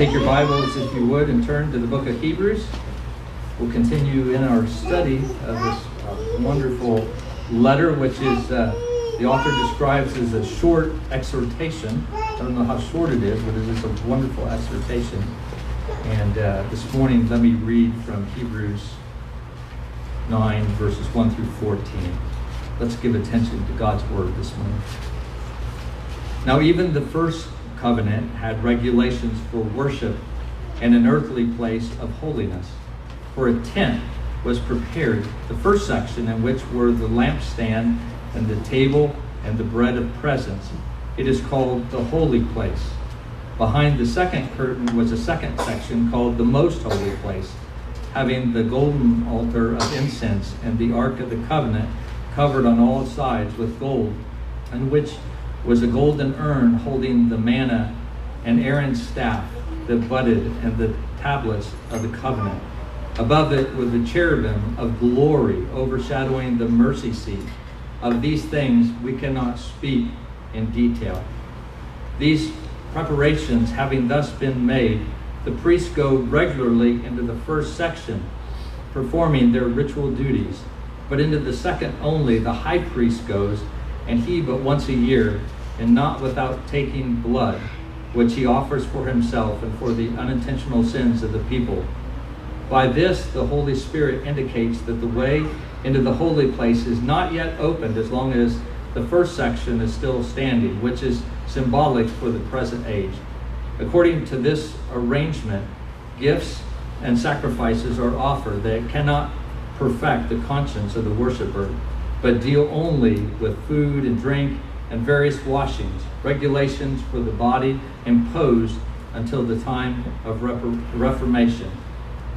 Take your Bibles, if you would, and turn to the book of Hebrews. We'll continue in our study of this uh, wonderful letter, which is uh, the author describes as a short exhortation. I don't know how short it is, but it is a wonderful exhortation. And uh, this morning, let me read from Hebrews 9, verses 1 through 14. Let's give attention to God's word this morning. Now, even the first covenant had regulations for worship and an earthly place of holiness. For a tent was prepared, the first section in which were the lampstand and the table and the bread of presence. It is called the holy place. Behind the second curtain was a second section called the most holy place, having the golden altar of incense and the ark of the covenant covered on all sides with gold, in which was a golden urn holding the manna and Aaron's staff that budded and the tablets of the covenant. Above it was the cherubim of glory overshadowing the mercy seat. Of these things we cannot speak in detail. These preparations having thus been made, the priests go regularly into the first section, performing their ritual duties. But into the second only the high priest goes, and he but once a year, and not without taking blood, which he offers for himself and for the unintentional sins of the people. By this, the Holy Spirit indicates that the way into the holy place is not yet opened as long as the first section is still standing, which is symbolic for the present age. According to this arrangement, gifts and sacrifices are offered that cannot perfect the conscience of the worshiper, but deal only with food and drink and various washings, regulations for the body imposed until the time of Reformation.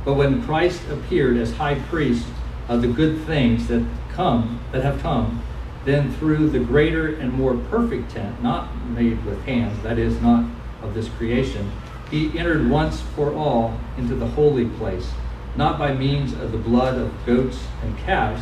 But when Christ appeared as high priest of the good things that come, that have come, then through the greater and more perfect tent, not made with hands, that is, not of this creation, he entered once for all into the holy place, not by means of the blood of goats and calves,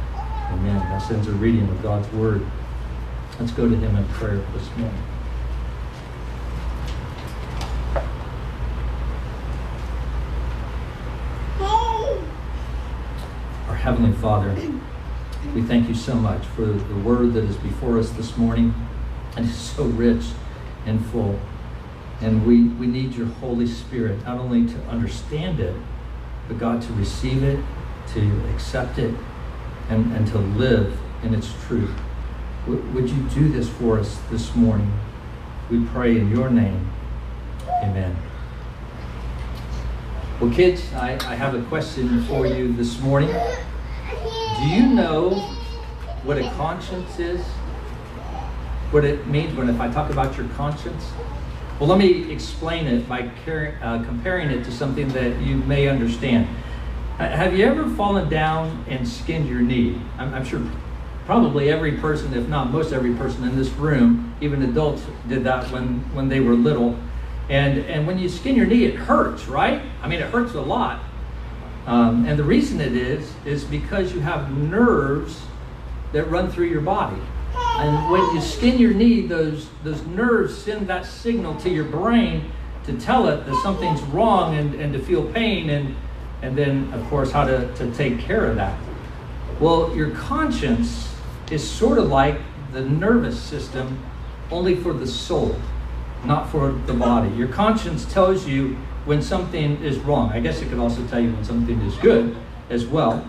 Amen. That ends a reading of God's Word. Let's go to him in prayer this morning. Our Heavenly Father, we thank you so much for the word that is before us this morning. And it's so rich and full. And we, we need your Holy Spirit not only to understand it, but God to receive it, to accept it, and, and to live in its truth. Would you do this for us this morning? We pray in your name. Amen. Well, kids, I, I have a question for you this morning. Do you know what a conscience is? What it means when if I talk about your conscience? Well, let me explain it by uh, comparing it to something that you may understand. Have you ever fallen down and skinned your knee? I'm, I'm sure probably every person, if not most every person in this room, even adults did that when, when they were little. And, and when you skin your knee, it hurts, right? I mean, it hurts a lot. Um, and the reason it is, is because you have nerves that run through your body. And when you skin your knee, those, those nerves send that signal to your brain to tell it that something's wrong and, and to feel pain and, and then, of course, how to, to take care of that. Well, your conscience is sort of like the nervous system, only for the soul, not for the body. Your conscience tells you when something is wrong. I guess it could also tell you when something is good as well.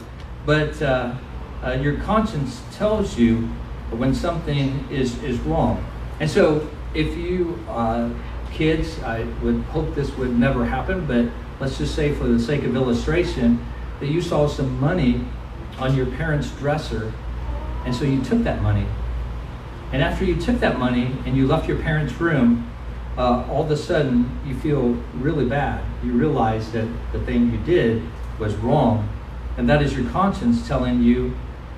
But uh, uh, your conscience tells you when something is, is wrong. And so, if you, uh, kids, I would hope this would never happen, but let's just say for the sake of illustration, that you saw some money on your parents' dresser and so you took that money. And after you took that money and you left your parents' room, uh, all of a sudden you feel really bad. You realize that the thing you did was wrong, and that is your conscience telling you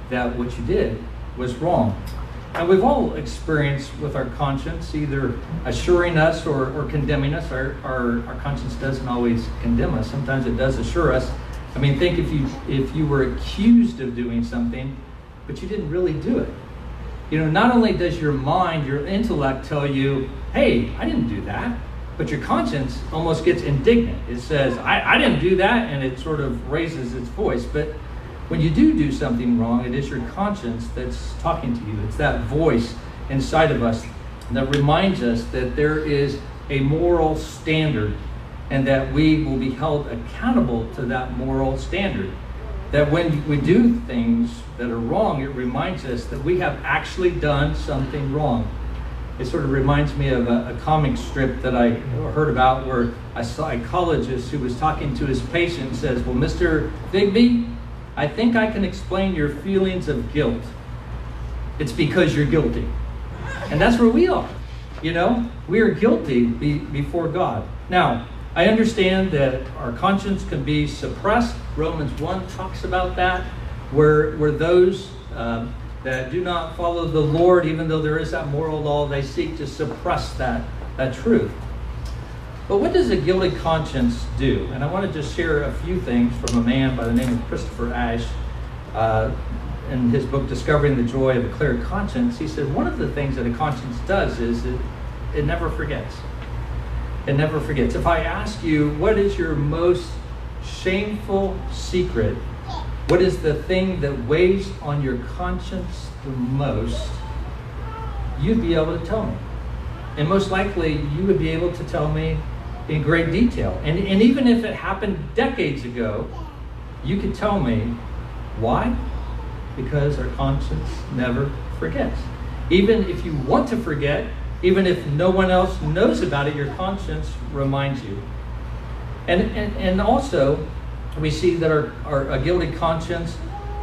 that what you did was wrong. And we've all experienced with our conscience either assuring us or, or condemning us. Our, our, our conscience doesn't always condemn us. Sometimes it does assure us. I mean, think if you if you were accused of doing something, but you didn't really do it. You know, not only does your mind, your intellect tell you, hey, I didn't do that, but your conscience almost gets indignant. It says, I, I didn't do that, and it sort of raises its voice. But when you do do something wrong, it is your conscience that's talking to you. It's that voice inside of us that reminds us that there is a moral standard and that we will be held accountable to that moral standard. That when we do things that are wrong, it reminds us that we have actually done something wrong. It sort of reminds me of a, a comic strip that I heard about where a psychologist who was talking to his patient says, Well, Mr. Bigby, I think I can explain your feelings of guilt. It's because you're guilty. And that's where we are. You know, we are guilty be, before God. Now, I understand that our conscience can be suppressed. Romans 1 talks about that, where, where those um, that do not follow the Lord, even though there is that moral law, they seek to suppress that, that truth. But what does a guilty conscience do? And I want to just share a few things from a man by the name of Christopher Ash. Uh, in his book, Discovering the Joy of a Clear Conscience, he said one of the things that a conscience does is it, it never forgets. It never forgets. If I ask you, what is your most shameful secret? What is the thing that weighs on your conscience the most? You'd be able to tell me. And most likely, you would be able to tell me in great detail. And, and even if it happened decades ago, you could tell me why? Because our conscience never forgets. Even if you want to forget, even if no one else knows about it, your conscience reminds you. And, and, and also, we see that our, our a guilty conscience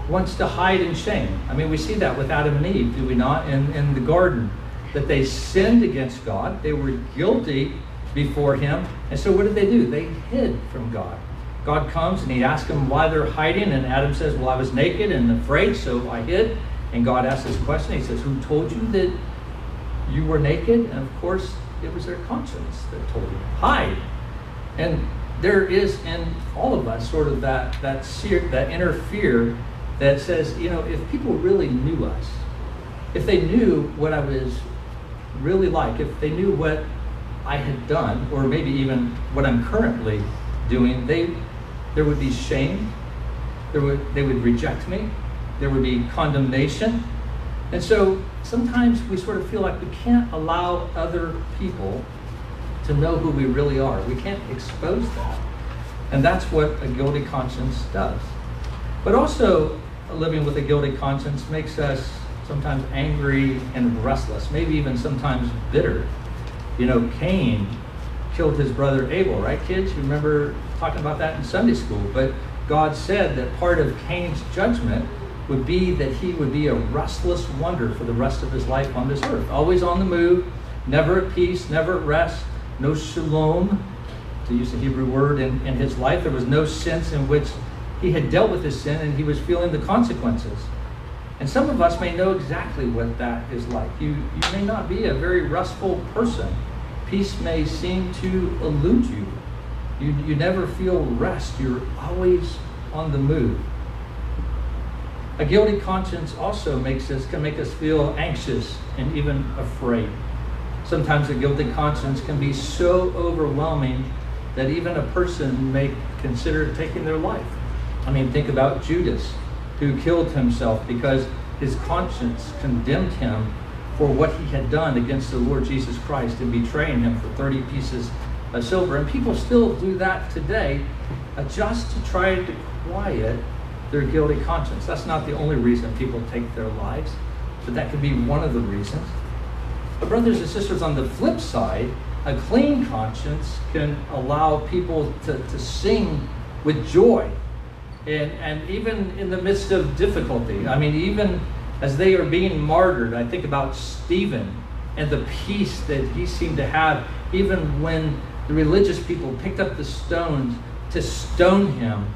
wants to hide in shame. I mean, we see that with Adam and Eve, do we not, in, in the garden? That they sinned against God, they were guilty before Him. And so, what did they do? They hid from God. God comes and He asks them why they're hiding, and Adam says, Well, I was naked and afraid, so I hid. And God asks this question. He says, Who told you that you were naked? And of course, it was their conscience that told you, hide. And there is in all of us sort of that that sear, that inner fear that says, you know, if people really knew us, if they knew what I was really like, if they knew what I had done, or maybe even what I'm currently doing, they there would be shame. There would they would reject me. There would be condemnation. And so sometimes we sort of feel like we can't allow other people to know who we really are. We can't expose that. And that's what a guilty conscience does. But also, living with a guilty conscience makes us sometimes angry and restless, maybe even sometimes bitter. You know, Cain killed his brother Abel, right, kids? You remember talking about that in Sunday school. But God said that part of Cain's judgment would be that he would be a restless wonder for the rest of his life on this earth, always on the move, never at peace, never at rest, no shalom, to use the Hebrew word, in, in his life. There was no sense in which he had dealt with his sin and he was feeling the consequences. And some of us may know exactly what that is like. You, you may not be a very restful person. Peace may seem to elude you. You, you never feel rest. You're always on the move. A guilty conscience also makes us can make us feel anxious and even afraid. Sometimes a guilty conscience can be so overwhelming that even a person may consider taking their life. I mean, think about Judas, who killed himself because his conscience condemned him for what he had done against the Lord Jesus Christ in betraying him for 30 pieces of silver. And people still do that today uh, just to try to quiet their guilty conscience. That's not the only reason people take their lives, but that could be one of the reasons. But, brothers and sisters, on the flip side, a clean conscience can allow people to, to sing with joy. And, and even in the midst of difficulty, I mean, even as they are being martyred, I think about Stephen and the peace that he seemed to have even when the religious people picked up the stones to stone him.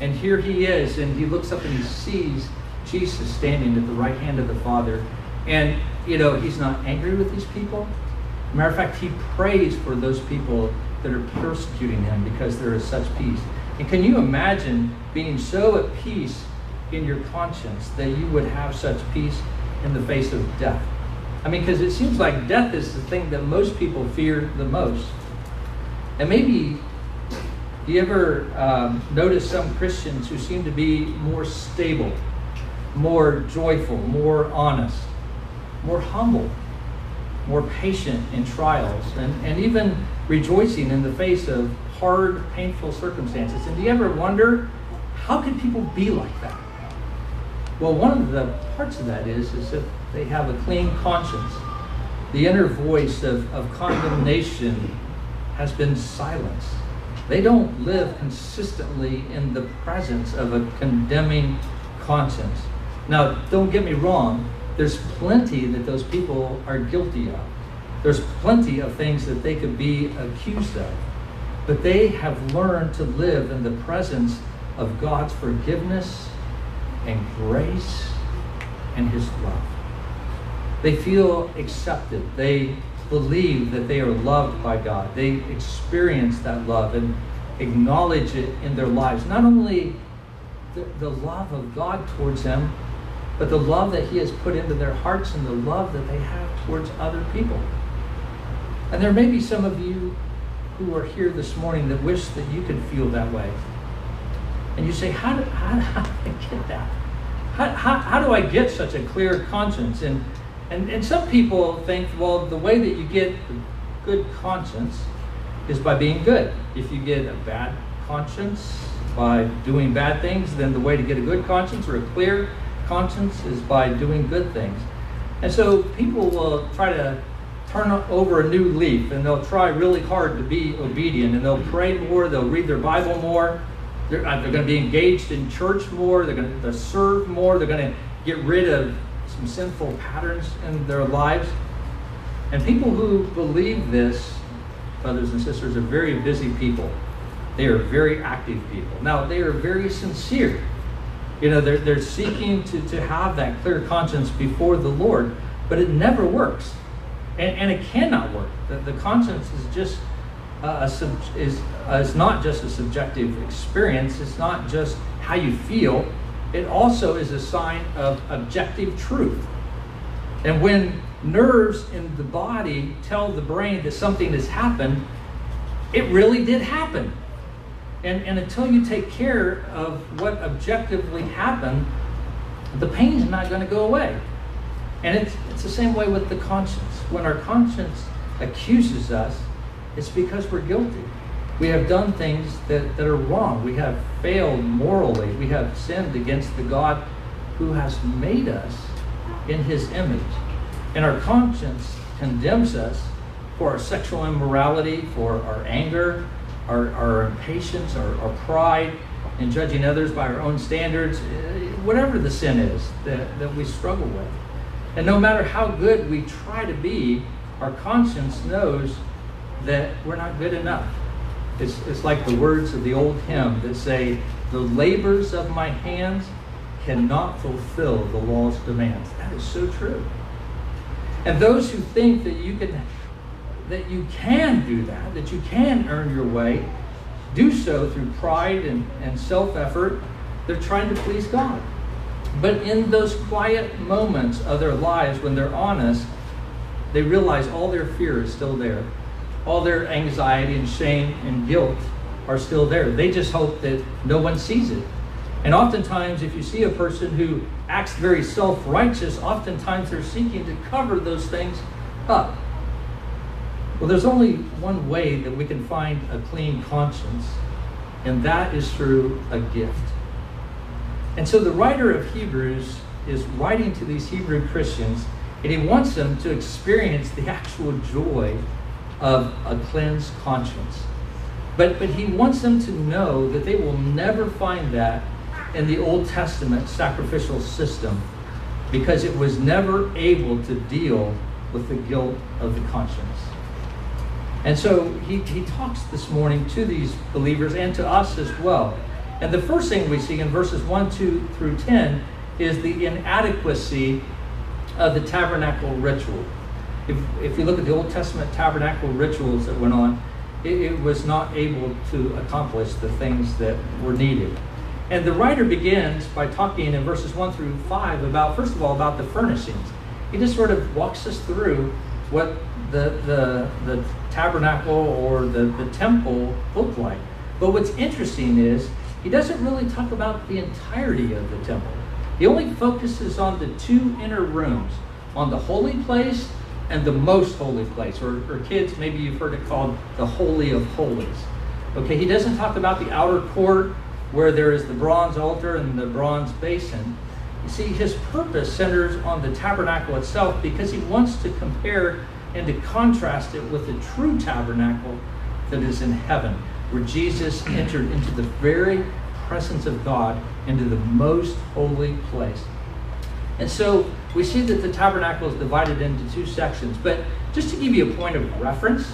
And here he is, and he looks up and he sees Jesus standing at the right hand of the Father. And, you know, he's not angry with these people. Matter of fact, he prays for those people that are persecuting him because there is such peace. And can you imagine being so at peace in your conscience that you would have such peace in the face of death? I mean, because it seems like death is the thing that most people fear the most. And maybe, you ever um, notice some Christians who seem to be more stable, more joyful, more honest, more humble, more patient in trials, and, and even rejoicing in the face of hard, painful circumstances? And do you ever wonder, how can people be like that? Well, one of the parts of that is, is that they have a clean conscience. The inner voice of, of condemnation has been silenced. They don't live consistently in the presence of a condemning conscience. Now, don't get me wrong, there's plenty that those people are guilty of. There's plenty of things that they could be accused of. But they have learned to live in the presence of God's forgiveness and grace and His love. They feel accepted. They believe that they are loved by God. They experience that love and acknowledge it in their lives. Not only the, the love of God towards them, but the love that He has put into their hearts and the love that they have towards other people. And there may be some of you who are here this morning that wish that you could feel that way. And you say, How do, how, how do I get that? How, how, how do I get such a clear conscience? And and, and some people think, well, the way that you get a good conscience is by being good. If you get a bad conscience by doing bad things, then the way to get a good conscience or a clear conscience is by doing good things. And so people will try to turn over a new leaf and they'll try really hard to be obedient and they'll pray more, they'll read their Bible more, they're, uh, they're going to be engaged in church more, they're going to serve more, they're going to get rid of some sinful patterns in their lives. And people who believe this, brothers and sisters, are very busy people. They are very active people. Now, they are very sincere. You know, they're, they're seeking to, to have that clear conscience before the Lord, but it never works. And, and it cannot work. The, the conscience is just sub, is, uh, is not just a subjective experience. It's not just how you feel it also is a sign of objective truth. And when nerves in the body tell the brain that something has happened, it really did happen. And, and until you take care of what objectively happened, the pain is not going to go away. And it's, it's the same way with the conscience. When our conscience accuses us, it's because we're guilty. We have done things that, that are wrong. We have failed morally. We have sinned against the God who has made us in his image. And our conscience condemns us for our sexual immorality, for our anger, our, our impatience, our, our pride, in judging others by our own standards, eh, whatever the sin is that, that we struggle with. And no matter how good we try to be, our conscience knows that we're not good enough. It's, it's like the words of the old hymn that say, The labors of my hands cannot fulfill the law's demands. That is so true. And those who think that you can that you can do that, that you can earn your way, do so through pride and, and self-effort. They're trying to please God. But in those quiet moments of their lives when they're honest, they realize all their fear is still there all their anxiety and shame and guilt are still there. They just hope that no one sees it. And oftentimes, if you see a person who acts very self righteous, oftentimes they're seeking to cover those things up. Well, there's only one way that we can find a clean conscience, and that is through a gift. And so the writer of Hebrews is writing to these Hebrew Christians, and he wants them to experience the actual joy of a cleansed conscience. But, but he wants them to know that they will never find that in the Old Testament sacrificial system because it was never able to deal with the guilt of the conscience. And so he, he talks this morning to these believers and to us as well. And the first thing we see in verses 1, 2 through 10 is the inadequacy of the tabernacle ritual. If, if you look at the Old Testament tabernacle rituals that went on, it, it was not able to accomplish the things that were needed. And the writer begins by talking in verses 1 through 5 about, first of all, about the furnishings. He just sort of walks us through what the, the, the tabernacle or the, the temple looked like. But what's interesting is he doesn't really talk about the entirety of the temple. He only focuses on the two inner rooms, on the holy place and the most holy place. Or, or kids, maybe you've heard it called the Holy of Holies. Okay, he doesn't talk about the outer court where there is the bronze altar and the bronze basin. You see, his purpose centers on the tabernacle itself because he wants to compare and to contrast it with the true tabernacle that is in heaven, where Jesus entered into the very presence of God, into the most holy place. And so we see that the tabernacle is divided into two sections. But just to give you a point of reference,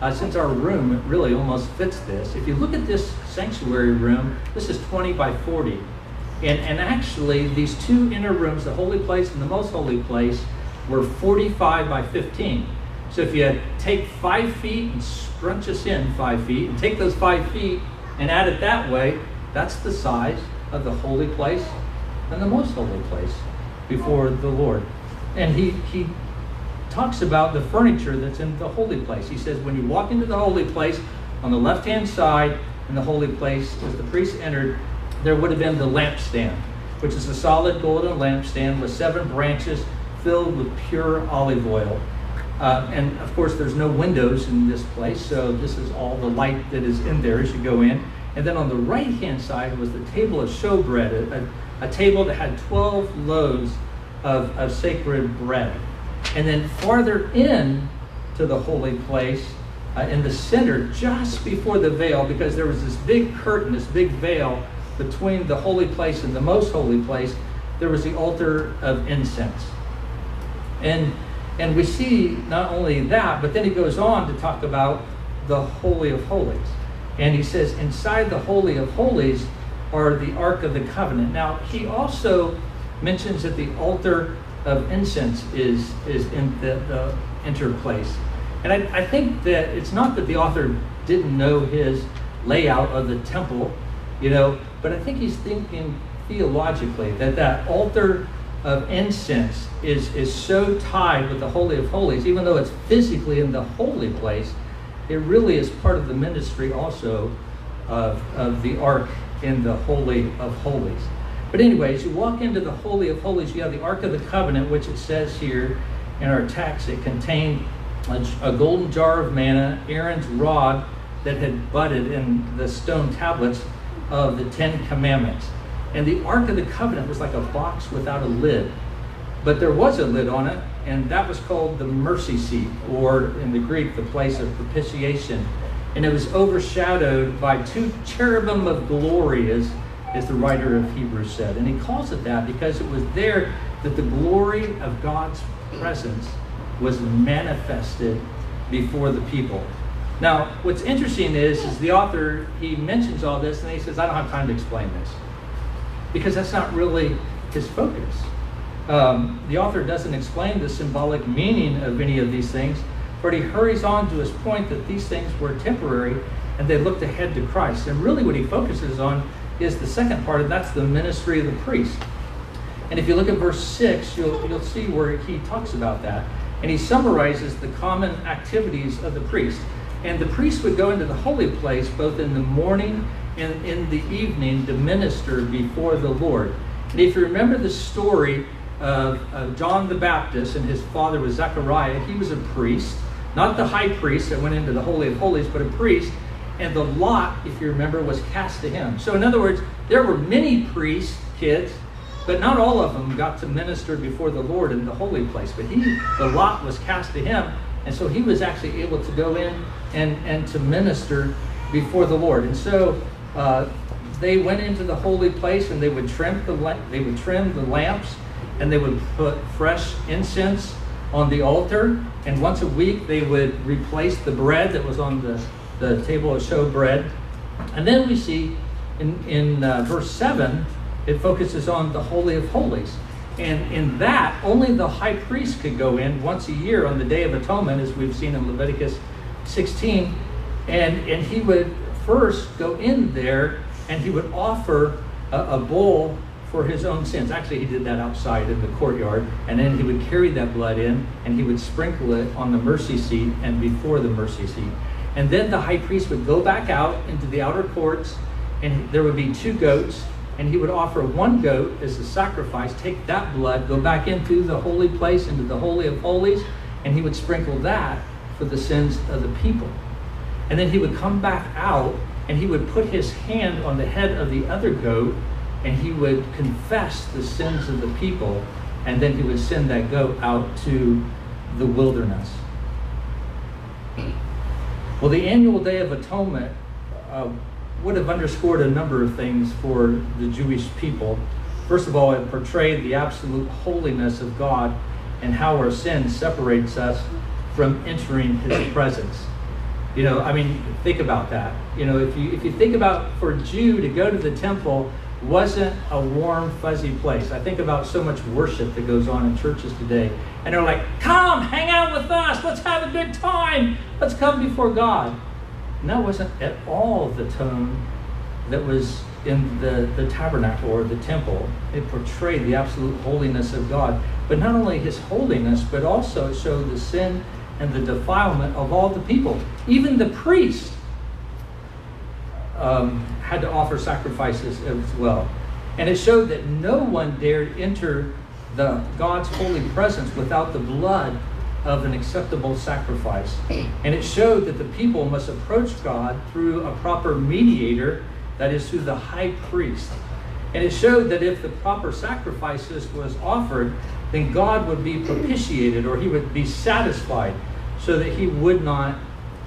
uh, since our room really almost fits this, if you look at this sanctuary room, this is 20 by 40. And, and actually, these two inner rooms, the holy place and the most holy place, were 45 by 15. So if you take five feet and scrunch us in five feet, and take those five feet and add it that way, that's the size of the holy place and the most holy place before the Lord. And he, he talks about the furniture that's in the holy place. He says, when you walk into the holy place, on the left hand side in the holy place, as the priest entered, there would have been the lampstand, which is a solid golden lampstand with seven branches filled with pure olive oil. Uh, and of course, there's no windows in this place, so this is all the light that is in there as you go in. And then on the right hand side was the table of showbread, a, a, a table that had 12 loaves of, of sacred bread. And then farther in to the holy place, uh, in the center, just before the veil, because there was this big curtain, this big veil between the holy place and the most holy place, there was the altar of incense. And and we see not only that, but then he goes on to talk about the Holy of Holies. And he says, inside the Holy of Holies are the Ark of the Covenant. Now, he also mentions that the altar of incense is, is in the, the enter place. And I, I think that it's not that the author didn't know his layout of the temple, you know, but I think he's thinking theologically that that altar of incense is, is so tied with the Holy of Holies, even though it's physically in the holy place, it really is part of the ministry also of, of the ark in the Holy of Holies. But, anyways, you walk into the Holy of Holies, you have the Ark of the Covenant, which it says here in our text, it contained a, a golden jar of manna, Aaron's rod that had budded in the stone tablets of the Ten Commandments. And the Ark of the Covenant was like a box without a lid. But there was a lid on it, and that was called the mercy seat, or in the Greek, the place of propitiation. And it was overshadowed by two cherubim of glory, as, as the writer of Hebrews said. And he calls it that because it was there that the glory of God's presence was manifested before the people. Now, what's interesting is, is the author, he mentions all this, and he says, I don't have time to explain this because that's not really his focus. Um, the author doesn't explain the symbolic meaning of any of these things, but he hurries on to his point that these things were temporary and they looked ahead to Christ. And really, what he focuses on is the second part, and that's the ministry of the priest. And if you look at verse 6, you'll, you'll see where he talks about that. And he summarizes the common activities of the priest. And the priest would go into the holy place both in the morning and in the evening to minister before the Lord. And if you remember the story of, of John the Baptist and his father was Zechariah, he was a priest, not the high priest that went into the Holy of Holies, but a priest. And the lot, if you remember, was cast to him. So, in other words, there were many priests, kids, but not all of them got to minister before the Lord in the holy place. But he, the lot was cast to him, and so he was actually able to go in and, and to minister before the Lord. And so uh, they went into the holy place and they would trim the they would trim the lamps and they would put fresh incense on the altar, and once a week they would replace the bread that was on the, the table of showbread. And then we see in, in uh, verse 7, it focuses on the Holy of Holies. And in that, only the high priest could go in once a year on the Day of Atonement, as we've seen in Leviticus 16. And, and he would first go in there and he would offer a, a bull for his own sins. Actually, he did that outside in the courtyard. And then he would carry that blood in and he would sprinkle it on the mercy seat and before the mercy seat. And then the high priest would go back out into the outer courts and there would be two goats and he would offer one goat as a sacrifice, take that blood, go back into the holy place, into the Holy of Holies, and he would sprinkle that for the sins of the people. And then he would come back out and he would put his hand on the head of the other goat and he would confess the sins of the people and then he would send that goat out to the wilderness. Well, the annual Day of Atonement uh, would have underscored a number of things for the Jewish people. First of all, it portrayed the absolute holiness of God and how our sin separates us from entering his presence. You know, I mean, think about that. You know, if you if you think about for a Jew to go to the temple wasn't a warm, fuzzy place. I think about so much worship that goes on in churches today. And they're like, come, hang out with us, let's have a good time, let's come before God. And that wasn't at all the tone that was in the, the tabernacle or the temple. It portrayed the absolute holiness of God. But not only his holiness, but also showed the sin and the defilement of all the people. Even the priest um, had to offer sacrifices as well. And it showed that no one dared enter the God's holy presence without the blood of an acceptable sacrifice. And it showed that the people must approach God through a proper mediator, that is, through the high priest. And it showed that if the proper sacrifices was offered, then God would be propitiated or he would be satisfied so that he would not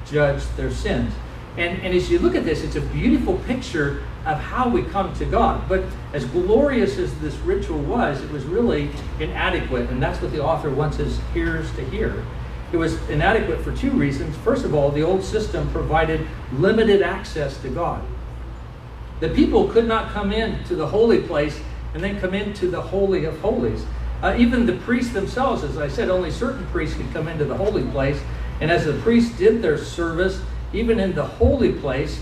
judge their sins. And, and as you look at this, it's a beautiful picture of how we come to God. But as glorious as this ritual was, it was really inadequate. And that's what the author wants his hearers to hear. It was inadequate for two reasons. First of all, the old system provided limited access to God. The people could not come in to the holy place and then come into the Holy of Holies. Uh, even the priests themselves, as I said, only certain priests could come into the holy place. And as the priests did their service, even in the holy place,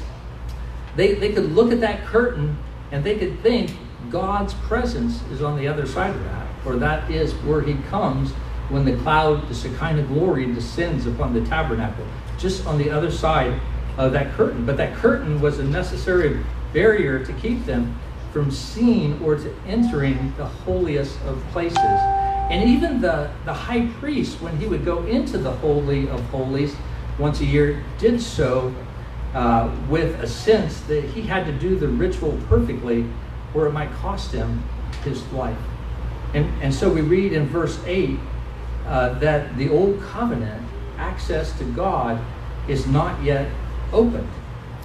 they, they could look at that curtain and they could think God's presence is on the other side of that, or that is where He comes when the cloud, the Shekinah glory, descends upon the tabernacle, just on the other side of that curtain. But that curtain was a necessary barrier to keep them from seeing or to entering the holiest of places. And even the, the high priest, when he would go into the Holy of Holies once a year, did so uh, with a sense that he had to do the ritual perfectly or it might cost him his life. And, and so we read in verse 8 uh, that the old covenant access to God is not yet opened.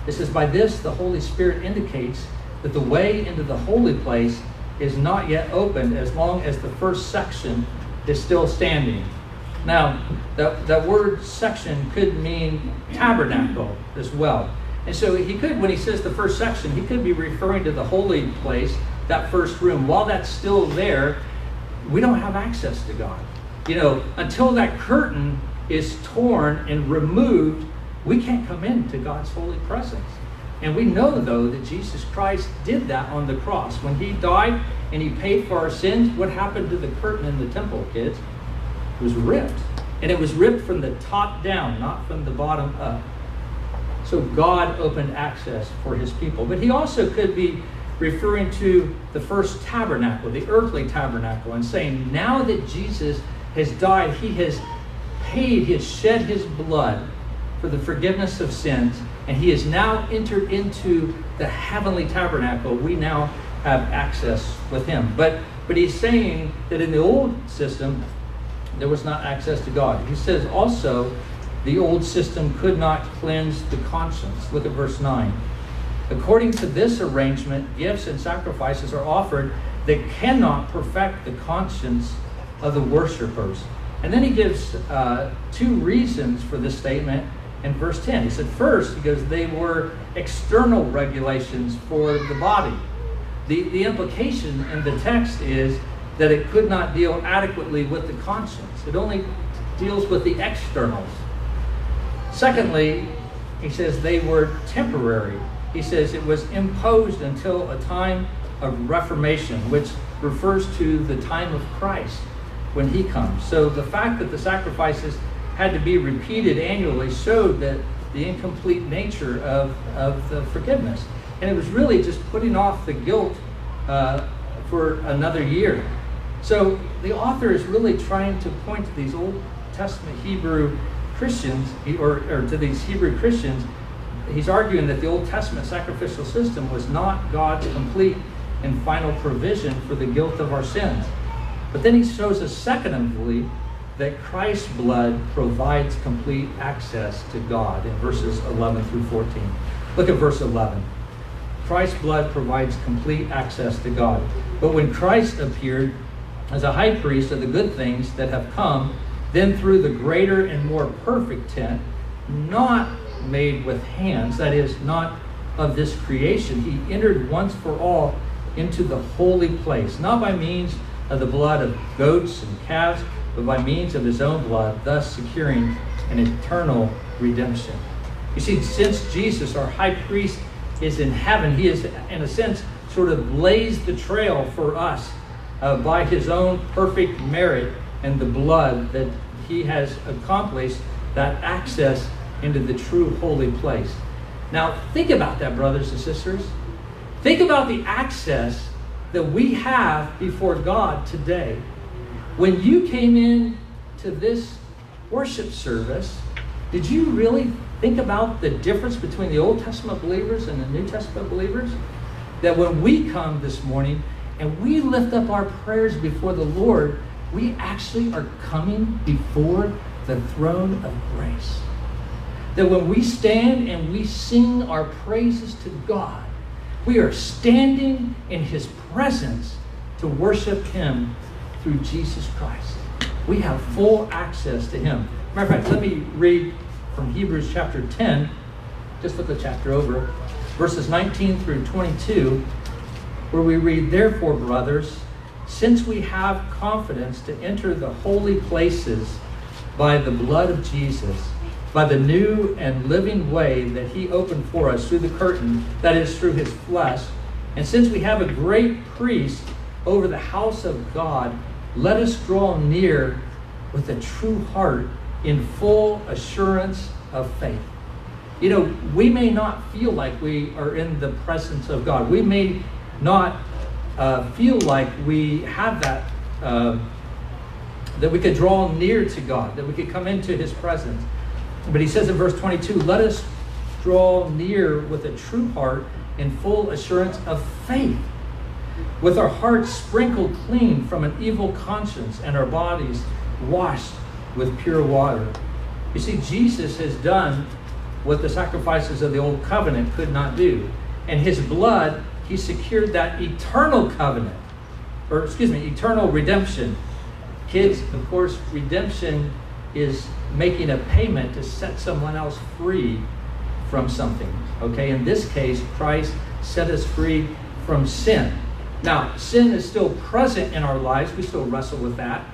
It says, By this the Holy Spirit indicates that the way into the holy place is not yet opened as long as the first section is still standing. Now, that, that word section could mean tabernacle as well. And so he could, when he says the first section, he could be referring to the holy place, that first room. While that's still there, we don't have access to God. You know, until that curtain is torn and removed, we can't come into God's holy presence. And we know, though, that Jesus Christ did that on the cross. When he died and he paid for our sins, what happened to the curtain in the temple, kids? Was ripped. And it was ripped from the top down, not from the bottom up. So God opened access for his people. But he also could be referring to the first tabernacle, the earthly tabernacle, and saying, now that Jesus has died, he has paid, he has shed his blood for the forgiveness of sins, and he has now entered into the heavenly tabernacle. We now have access with him. But but he's saying that in the old system, there was not access to God. He says also the old system could not cleanse the conscience. Look at verse 9. According to this arrangement, gifts and sacrifices are offered that cannot perfect the conscience of the worshippers. And then he gives uh, two reasons for this statement in verse 10. He said, first, because they were external regulations for the body. The, the implication in the text is that it could not deal adequately with the conscience, it only deals with the externals. Secondly, he says they were temporary. He says it was imposed until a time of reformation, which refers to the time of Christ when he comes. So the fact that the sacrifices had to be repeated annually showed that the incomplete nature of, of the forgiveness. And it was really just putting off the guilt uh, for another year. So the author is really trying to point to these Old Testament Hebrew Christians, or, or to these Hebrew Christians, he's arguing that the Old Testament sacrificial system was not God's complete and final provision for the guilt of our sins. But then he shows us, secondly, that Christ's blood provides complete access to God in verses 11 through 14. Look at verse 11. Christ's blood provides complete access to God. But when Christ appeared as a high priest of the good things that have come, then through the greater and more perfect tent, not made with hands, that is, not of this creation, he entered once for all into the holy place, not by means of the blood of goats and calves, but by means of his own blood, thus securing an eternal redemption. You see, since Jesus, our high priest, is in heaven, he is, in a sense, sort of blazed the trail for us uh, by his own perfect merit and the blood that he has accomplished that access into the true holy place. Now, think about that, brothers and sisters. Think about the access that we have before God today. When you came in to this worship service, did you really think about the difference between the Old Testament believers and the New Testament believers? That when we come this morning and we lift up our prayers before the Lord, we actually are coming before the throne of grace. That when we stand and we sing our praises to God, we are standing in His presence to worship Him through Jesus Christ. We have full access to Him. Matter of fact, let me read from Hebrews chapter 10, just look the chapter over, verses 19 through 22, where we read, Therefore, brothers, since we have confidence to enter the holy places by the blood of Jesus, by the new and living way that he opened for us through the curtain, that is, through his flesh. And since we have a great priest over the house of God, let us draw near with a true heart in full assurance of faith. You know, we may not feel like we are in the presence of God. We may not uh, feel like we have that, uh, that we could draw near to God, that we could come into his presence. But he says in verse 22 let us draw near with a true heart in full assurance of faith, with our hearts sprinkled clean from an evil conscience and our bodies washed with pure water. You see, Jesus has done what the sacrifices of the old covenant could not do. And his blood, he secured that eternal covenant, or excuse me, eternal redemption. Kids, of course, redemption is making a payment to set someone else free from something. Okay, in this case, Christ set us free from sin. Now, sin is still present in our lives, we still wrestle with that,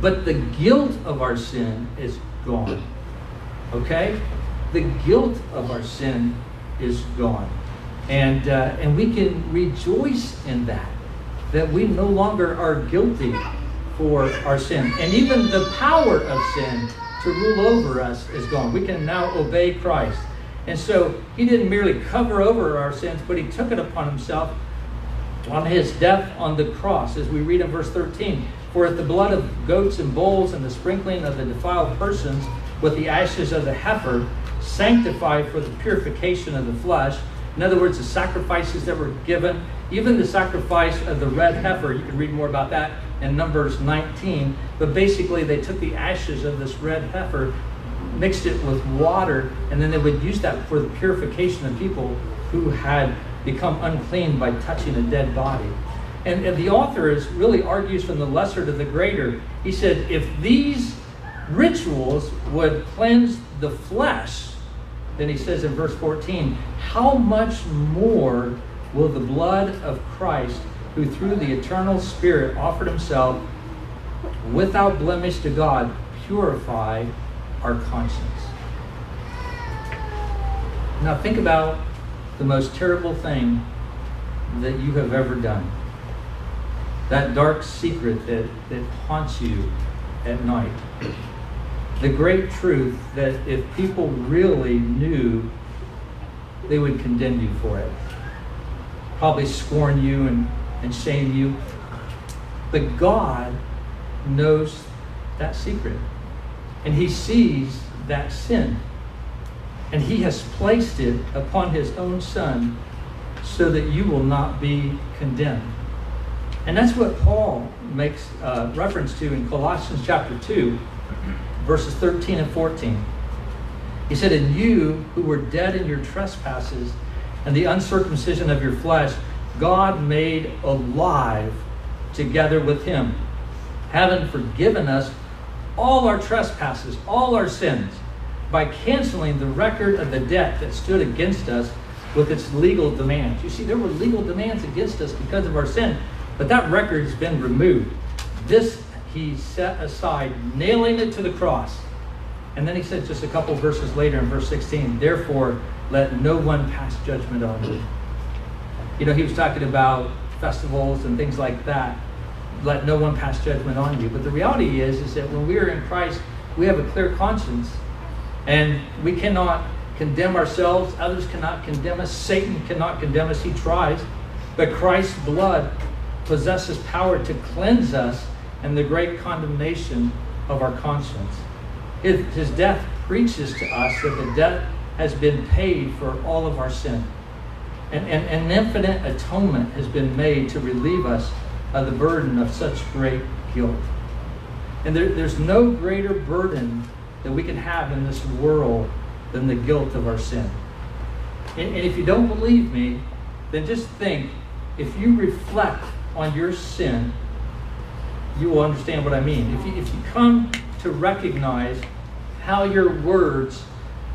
but the guilt of our sin is gone. Okay? The guilt of our sin is gone. And, uh, and we can rejoice in that, that we no longer are guilty for our sin. And even the power of sin to rule over us is gone. We can now obey Christ. And so he didn't merely cover over our sins, but he took it upon himself on his death on the cross, as we read in verse 13. For if the blood of goats and bulls and the sprinkling of the defiled persons with the ashes of the heifer sanctified for the purification of the flesh, in other words, the sacrifices that were given, even the sacrifice of the red heifer, you can read more about that in Numbers 19. But basically, they took the ashes of this red heifer, mixed it with water, and then they would use that for the purification of people who had become unclean by touching a dead body. And, and the author is really argues from the lesser to the greater. He said, if these rituals would cleanse the flesh, then he says in verse 14, how much more will the blood of Christ, who through the eternal Spirit offered himself without blemish to God, purify our conscience? Now think about the most terrible thing that you have ever done. That dark secret that, that haunts you at night. The great truth that if people really knew, they would condemn you for it. Probably scorn you and, and shame you. But God knows that secret. And He sees that sin. And He has placed it upon His own Son so that you will not be condemned. And that's what Paul makes uh, reference to in Colossians chapter 2, verses 13 and 14. He said, And you who were dead in your trespasses and the uncircumcision of your flesh, God made alive together with him, having forgiven us all our trespasses, all our sins, by canceling the record of the debt that stood against us with its legal demands. You see, there were legal demands against us because of our sin, but that record has been removed. This he set aside, nailing it to the cross. And then he said just a couple verses later in verse 16, therefore let no one pass judgment on you. You know, he was talking about festivals and things like that. Let no one pass judgment on you. But the reality is, is that when we are in Christ, we have a clear conscience. And we cannot condemn ourselves. Others cannot condemn us. Satan cannot condemn us. He tries. But Christ's blood possesses power to cleanse us and the great condemnation of our conscience. His death preaches to us that the debt has been paid for all of our sin. And, and, and, an infinite atonement has been made to relieve us of the burden of such great guilt. And there, there's no greater burden that we can have in this world than the guilt of our sin. And, and if you don't believe me, then just think if you reflect on your sin you will understand what I mean. If you, if you come to recognize how your words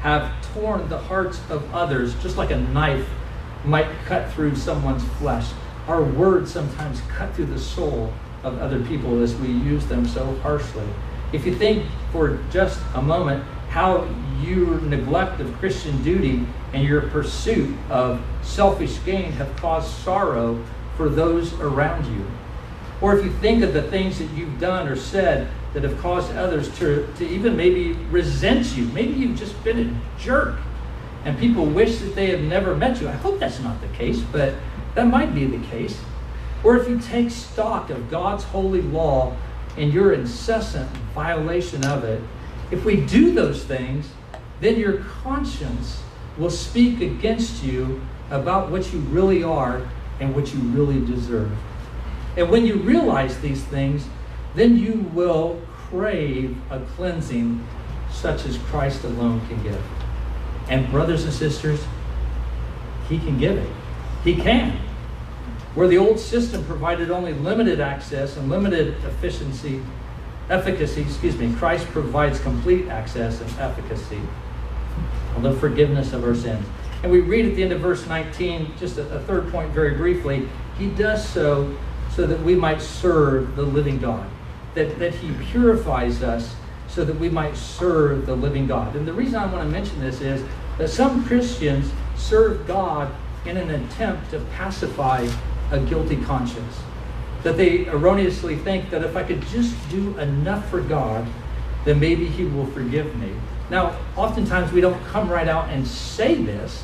have torn the hearts of others, just like a knife might cut through someone's flesh, our words sometimes cut through the soul of other people as we use them so harshly. If you think for just a moment how your neglect of Christian duty and your pursuit of selfish gain have caused sorrow for those around you, or if you think of the things that you've done or said that have caused others to, to even maybe resent you, maybe you've just been a jerk and people wish that they had never met you. I hope that's not the case, but that might be the case. Or if you take stock of God's holy law and your incessant violation of it, if we do those things, then your conscience will speak against you about what you really are and what you really deserve. And when you realize these things, then you will crave a cleansing such as Christ alone can give. And brothers and sisters, he can give it. He can. Where the old system provided only limited access and limited efficiency, efficacy, excuse me, Christ provides complete access and efficacy of the forgiveness of our sins. And we read at the end of verse 19, just a, a third point very briefly, he does so so that we might serve the living God, that, that He purifies us so that we might serve the living God. And the reason I want to mention this is that some Christians serve God in an attempt to pacify a guilty conscience. That they erroneously think that if I could just do enough for God, then maybe He will forgive me. Now, oftentimes we don't come right out and say this,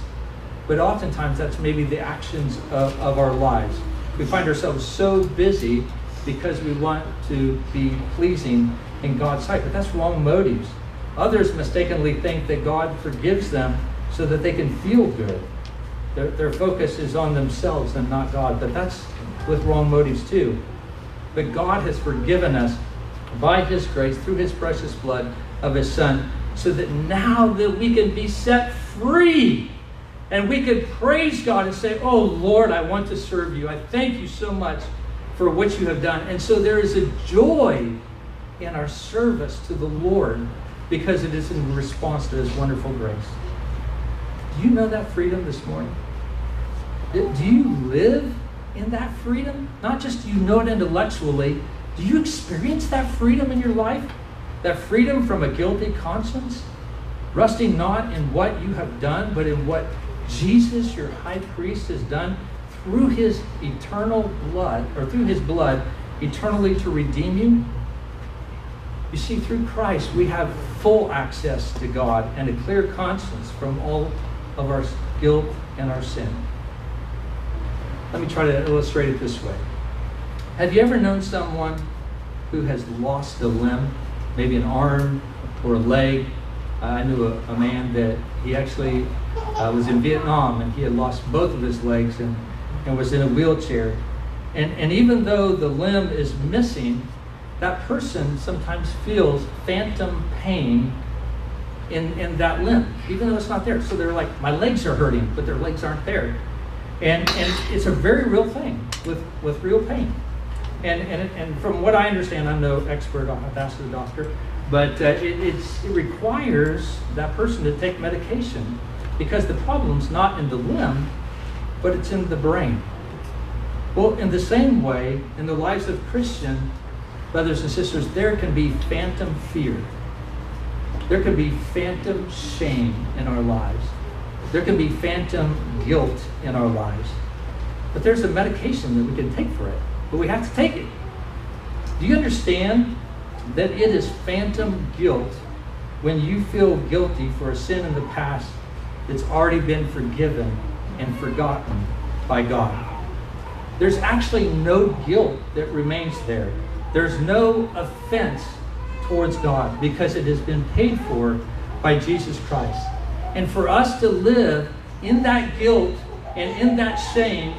but oftentimes that's maybe the actions of, of our lives we find ourselves so busy because we want to be pleasing in God's sight. But that's wrong motives. Others mistakenly think that God forgives them so that they can feel good. Their, their focus is on themselves and not God. But that's with wrong motives too. But God has forgiven us by His grace through His precious blood of His Son so that now that we can be set free and we could praise God and say, Oh Lord, I want to serve you. I thank you so much for what you have done. And so there is a joy in our service to the Lord because it is in response to His wonderful grace. Do you know that freedom this morning? Do you live in that freedom? Not just do you know it intellectually, do you experience that freedom in your life? That freedom from a guilty conscience? Resting not in what you have done, but in what Jesus, your high priest, has done through his eternal blood, or through his blood, eternally to redeem you? You see, through Christ, we have full access to God and a clear conscience from all of our guilt and our sin. Let me try to illustrate it this way. Have you ever known someone who has lost a limb, maybe an arm or a leg? I knew a, a man that he actually uh, was in Vietnam and he had lost both of his legs and, and was in a wheelchair. And, and even though the limb is missing, that person sometimes feels phantom pain in, in that limb, even though it's not there. So they're like, my legs are hurting, but their legs aren't there. And, and it's a very real thing with, with real pain. And, and, and from what I understand, I'm no expert, have asked the doctor, but uh, it, it requires that person to take medication because the problem's not in the limb, but it's in the brain. Well, in the same way, in the lives of Christian brothers and sisters, there can be phantom fear. There can be phantom shame in our lives. There can be phantom guilt in our lives. But there's a medication that we can take for it, but we have to take it. Do you understand that it is phantom guilt when you feel guilty for a sin in the past that's already been forgiven and forgotten by God? There's actually no guilt that remains there. There's no offense towards God because it has been paid for by Jesus Christ. And for us to live in that guilt and in that shame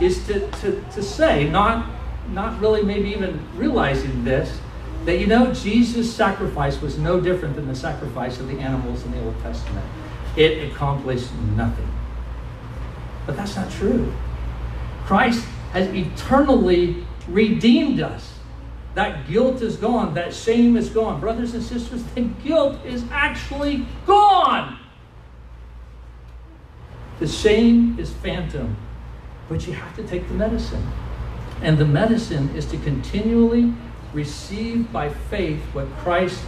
is to, to, to say, not, not really maybe even realizing this, that you know, Jesus' sacrifice was no different than the sacrifice of the animals in the Old Testament. It accomplished nothing. But that's not true. Christ has eternally redeemed us. That guilt is gone. That shame is gone. Brothers and sisters, the guilt is actually gone. The shame is phantom, but you have to take the medicine. And the medicine is to continually receive by faith what Christ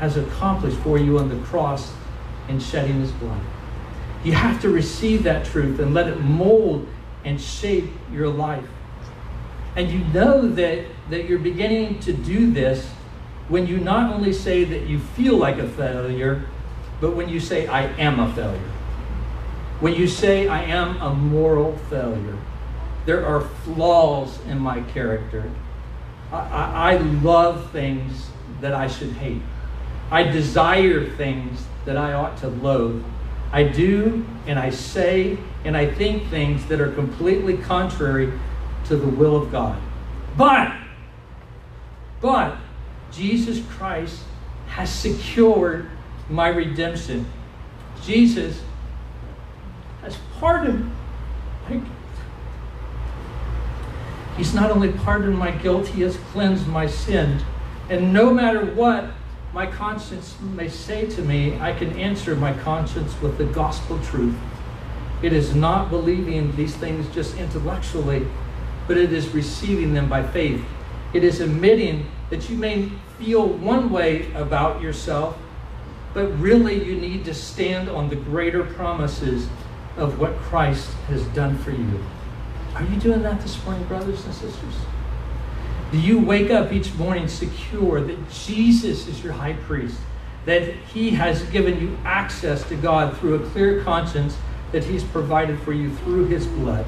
has accomplished for you on the cross in shedding his blood. You have to receive that truth and let it mold and shape your life. And you know that, that you're beginning to do this when you not only say that you feel like a failure, but when you say, I am a failure. When you say, I am a moral failure, there are flaws in my character. I, I, I love things that I should hate. I desire things that I ought to loathe. I do and I say and I think things that are completely contrary to the will of God. But, but, Jesus Christ has secured my redemption. Jesus has pardoned my guilt. He's not only pardoned my guilt, He has cleansed my sin. And no matter what my conscience may say to me, I can answer my conscience with the gospel truth. It is not believing these things just intellectually, but it is receiving them by faith. It is admitting that you may feel one way about yourself, but really you need to stand on the greater promises of what Christ has done for you. Are you doing that this morning, brothers and sisters? Do you wake up each morning secure that Jesus is your high priest, that he has given you access to God through a clear conscience that he's provided for you through his blood?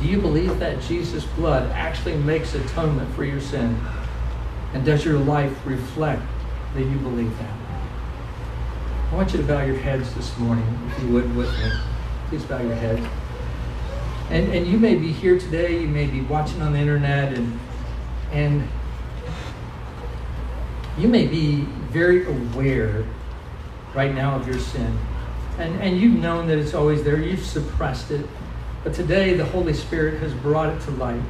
Do you believe that Jesus' blood actually makes atonement for your sin? And does your life reflect that you believe that? I want you to bow your heads this morning, if you would, with me. Please bow your heads. And, and you may be here today, you may be watching on the internet, and, and you may be very aware right now of your sin. And, and you've known that it's always there, you've suppressed it. But today, the Holy Spirit has brought it to light.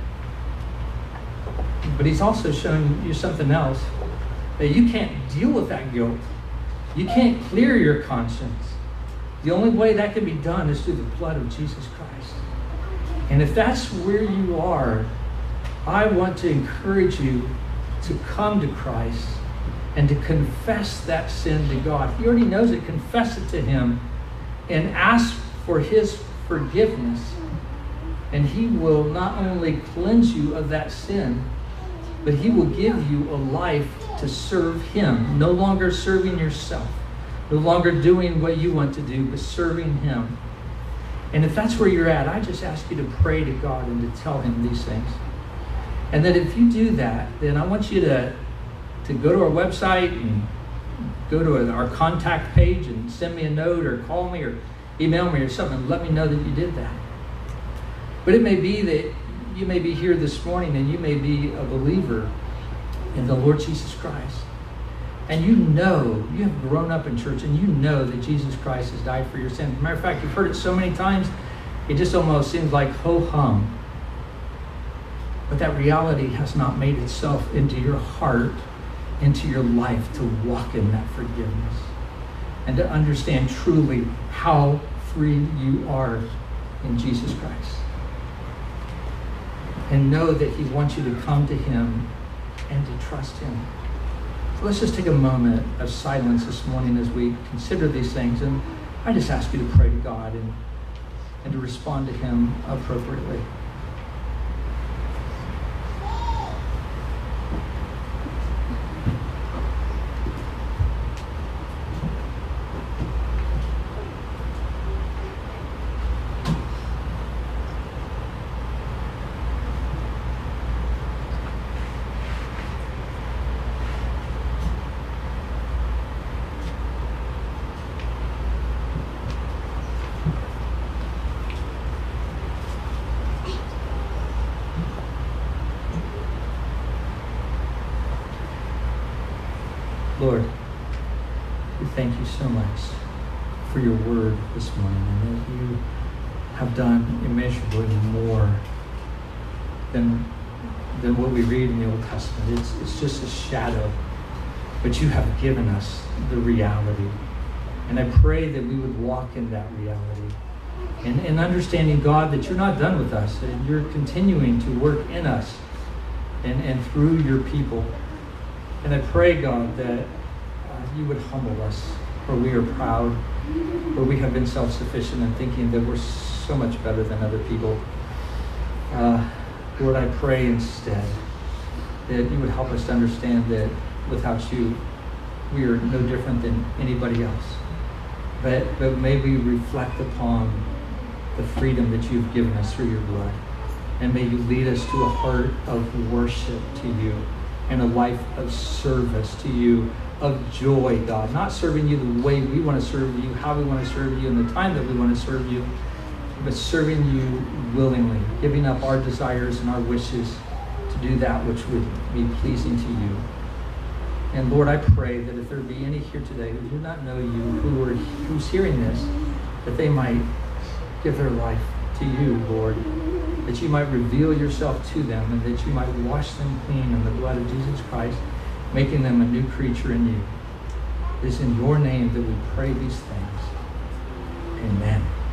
But he's also shown you something else that you can't deal with that guilt. You can't clear your conscience. The only way that can be done is through the blood of Jesus Christ. And if that's where you are, I want to encourage you to come to Christ and to confess that sin to God. If He already knows it. Confess it to Him and ask for His forgiveness. And He will not only cleanse you of that sin, but He will give you a life to serve Him, no longer serving yourself, no longer doing what you want to do, but serving Him. And if that's where you're at, I just ask you to pray to God and to tell Him these things. And that if you do that, then I want you to, to go to our website and go to our contact page and send me a note or call me or email me or something and let me know that you did that. But it may be that you may be here this morning and you may be a believer in the Lord Jesus Christ. And you know, you have grown up in church and you know that Jesus Christ has died for your sins. Matter of fact, you've heard it so many times, it just almost seems like ho hum. But that reality has not made itself into your heart, into your life to walk in that forgiveness and to understand truly how free you are in Jesus Christ. And know that He wants you to come to Him and to trust Him. Let's just take a moment of silence this morning as we consider these things. And I just ask you to pray to God and, and to respond to Him appropriately. Lord, we thank you so much for your word this morning and that you have done immeasurably more than, than what we read in the Old Testament. It's, it's just a shadow, but you have given us the reality. And I pray that we would walk in that reality. And, and understanding, God, that you're not done with us, and you're continuing to work in us and, and through your people. And I pray, God, that uh, you would humble us for we are proud, where we have been self sufficient and thinking that we're so much better than other people. Uh, Lord, I pray instead that you would help us to understand that without you, we are no different than anybody else. But, but may we reflect upon the freedom that you've given us through your blood. And may you lead us to a heart of worship to you and a life of service to you, of joy, God. Not serving you the way we want to serve you, how we want to serve you, and the time that we want to serve you, but serving you willingly, giving up our desires and our wishes to do that which would be pleasing to you. And Lord, I pray that if there be any here today who do not know you, who are who's hearing this, that they might give their life to you, Lord, that you might reveal yourself to them and that you might wash them clean in the blood of Jesus Christ, making them a new creature in you. It is in your name that we pray these things. Amen.